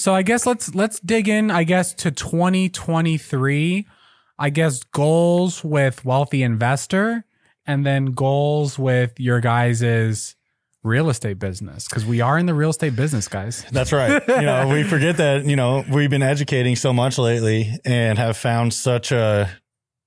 So I guess let's let's dig in. I guess to 2023. I guess goals with wealthy investor, and then goals with your guys's real estate business because we are in the real estate business, guys. That's right. You know, we forget that, you know, we've been educating so much lately and have found such a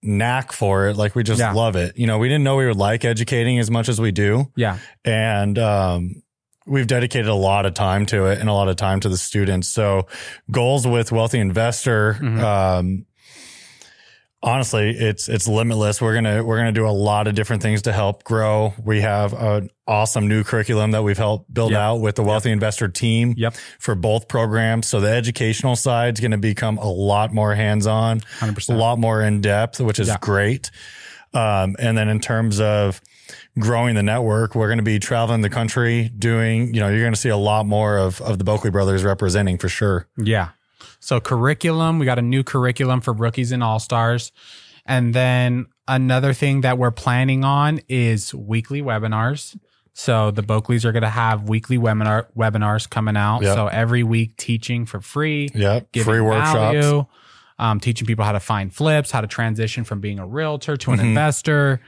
knack for it. Like we just Yeah. love it. You know, we didn't know we would like educating as much as we do. Yeah, And, um, we've dedicated a lot of time to it and a lot of time to the students. So goals with wealthy investor, Mhm. um, honestly, it's, it's limitless. We're going to, we're going to do a lot of different things to help grow. We have an awesome new curriculum that we've helped build Yep. out with the wealthy investor team Yep. for both programs. So the educational side is going to become a lot more hands on, a lot more in depth, which is Yeah. great. Um, and then in terms of growing the network, we're going to be traveling the country doing, you know, you're going to see a lot more of, of the Boeckle brothers representing for sure. Yeah. So curriculum, we got a new curriculum for rookies and all stars. And then another thing that we're planning on is weekly webinars. So the Boeckles are going to have weekly webinar webinars coming out. Yep. So every week teaching for free, Yep. Free workshops. value, um, teaching people how to find flips, how to transition from being a realtor to an Mhm. investor.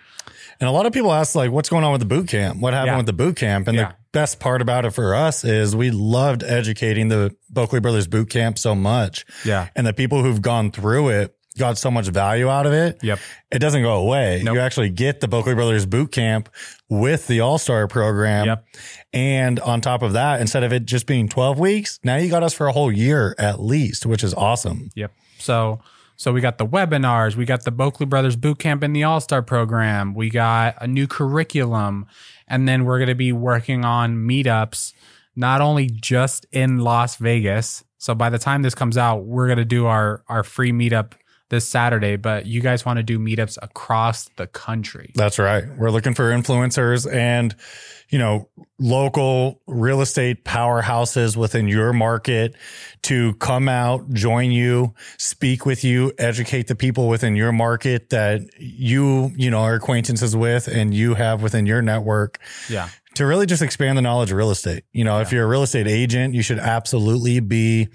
And a lot of people ask, like, what's going on with the boot camp? What happened Yeah. with the boot camp? And Yeah. the best part about it for us is we loved educating the Boeckle Brothers boot camp so much. Yeah. And the people who've gone through it got so much value out of it. Yep. It doesn't go away. Nope. You actually get the Boeckle Brothers boot camp with the All Star program. Yep. And on top of that, instead of it just being 12 weeks, now you got us for a whole year at least, which is awesome. Yep. So so we got the webinars, we got the Boeckle Brothers Boot Camp and the All Star Program, we got a new curriculum, and then we're going to be working on meetups, not only just in Las Vegas. So by the time this comes out, we're going to do our our free meetup this Saturday, but you guys want to do meetups across the country. That's right. We're looking for influencers and, you know, local real estate powerhouses within your market to come out, join you, speak with you, educate the people within your market that you, you know, are acquaintances with and you have within your network Yeah. To really just expand the knowledge of real estate. You know, if you're a real estate agent, you should absolutely be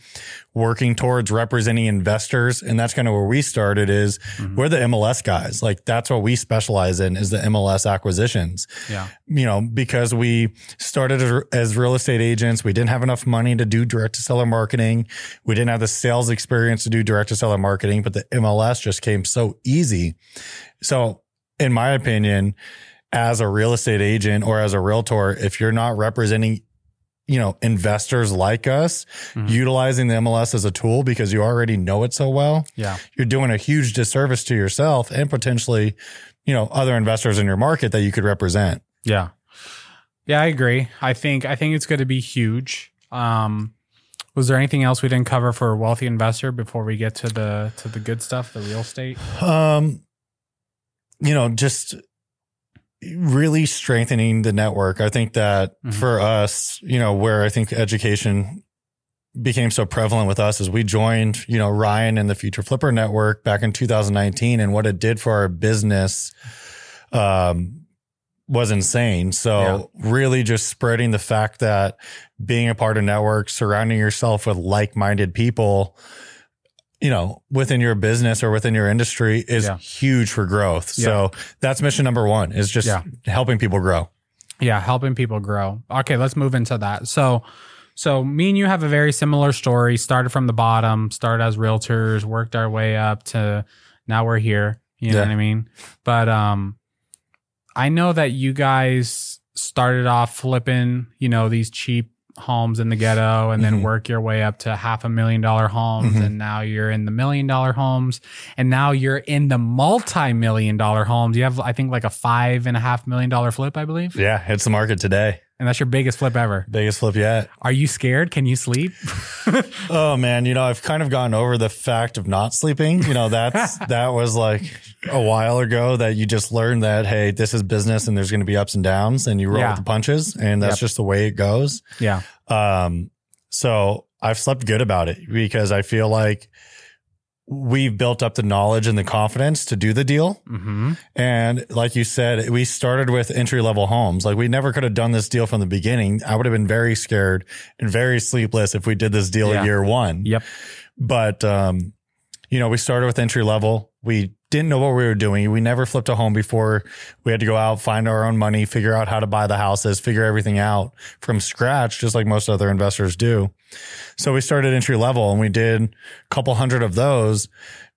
working towards representing investors. And that's kind of where we started is mm-hmm. we're the MLS guys. Like that's what we specialize in is the MLS acquisitions, Yeah. you know, because we started as- as real estate agents. We didn't have enough money to do direct to seller marketing. We didn't have the sales experience to do direct to seller marketing, but the MLS just came so easy. So in my opinion, as a real estate agent or as a realtor, if you're not representing, you know, investors like us, Mhm. utilizing the MLS as a tool because you already know it so well, Yeah. you're doing a huge disservice to yourself and potentially, you know, other investors in your market that you could represent. Yeah. Yeah, I agree. I think I think it's going to be huge. Um was there anything else we didn't cover for a wealthy investor before we get to the to the good stuff, the real estate? Um, you know, just really strengthening the network. I think that Mhm. for us, you know, where I think education became so prevalent with us is we joined, you know, Ryan and the Future Flipper Network back in 2019 and what it did for our business um was insane. So really just spreading the fact that being a part of networks, surrounding yourself with like-minded people, you know, within your business or within your industry is Yeah. huge for growth. So that's mission number one is just Yeah. helping people grow. Yeah, helping people grow. Okay, let's move into that. So so me and you have a very similar story. Started from the bottom, started as realtors, worked our way up to now we're here. You know Yeah. what I mean? But um I know that you guys started off flipping, you know, these cheap homes in the ghetto and then Mhm. work your way up to half a million dollar homes Mhm. and now you're in the million dollar homes and now you're in the multi-million dollar homes you have i think like a five and a half million dollar flip i believe Yeah, it's the market today. And that's your biggest flip ever. Biggest flip yet. Are you scared? Can you sleep? Oh man, you know, I've kind of gotten over the fact of not sleeping. You know, that's that was like a while ago that you just learned that hey, this is business and there's going to be ups and downs and you roll Yeah. with the punches and that's Yep. just the way it goes. yeah. Um so I've slept good about it because I feel like we've built up the knowledge and the confidence to do the deal. Mm-hmm. And like you said, we started with entry level homes. Like we never could have done this deal from the beginning. I would have been very scared and very sleepless if we did this deal Yeah. year one. Yep. But, um, you know, we started with entry level. We didn't know what we were doing. We never flipped a home before. We had to go out, find our own money, figure out how to buy the houses, figure everything out from scratch, just like most other investors do. So we started entry level and we did a couple hundred of those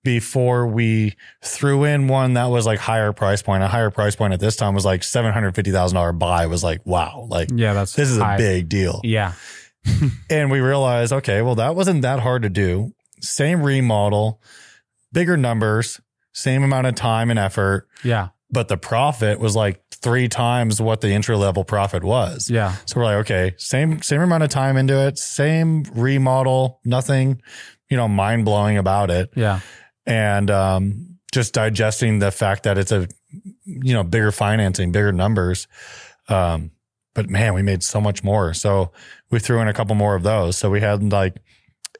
before we threw in one that was like higher price point. A higher price point at this time was like $750,000 buy was like, wow, like Yeah, that's this is a big deal. Yeah. And we realized, okay, well, that wasn't that hard to do. Same remodel, bigger numbers, same amount of time and effort, Yeah. but the profit was like three times what the entry level profit was. Yeah. So we're like, okay, same same amount of time into it, same remodel, nothing, you know, mind blowing about it, Yeah. and um, just digesting the fact that it's a, you know, bigger financing, bigger numbers. Um, but man, we made so much more. So we threw in a couple more of those. So we had like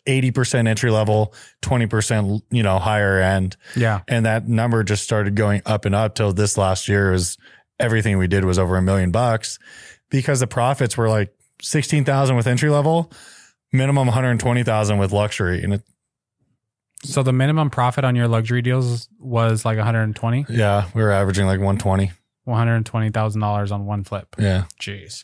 eighty percent entry level, twenty percent, you know, higher end, Yeah. and that number just started going up and up till this last year was everything we did was over a million bucks because the profits were like 16,000 with entry level, minimum 120,000 with luxury. And it, So the minimum profit on your luxury deals was like 120, yeah, we were averaging like 120. $120,000 on one flip. Yeah. Jeez.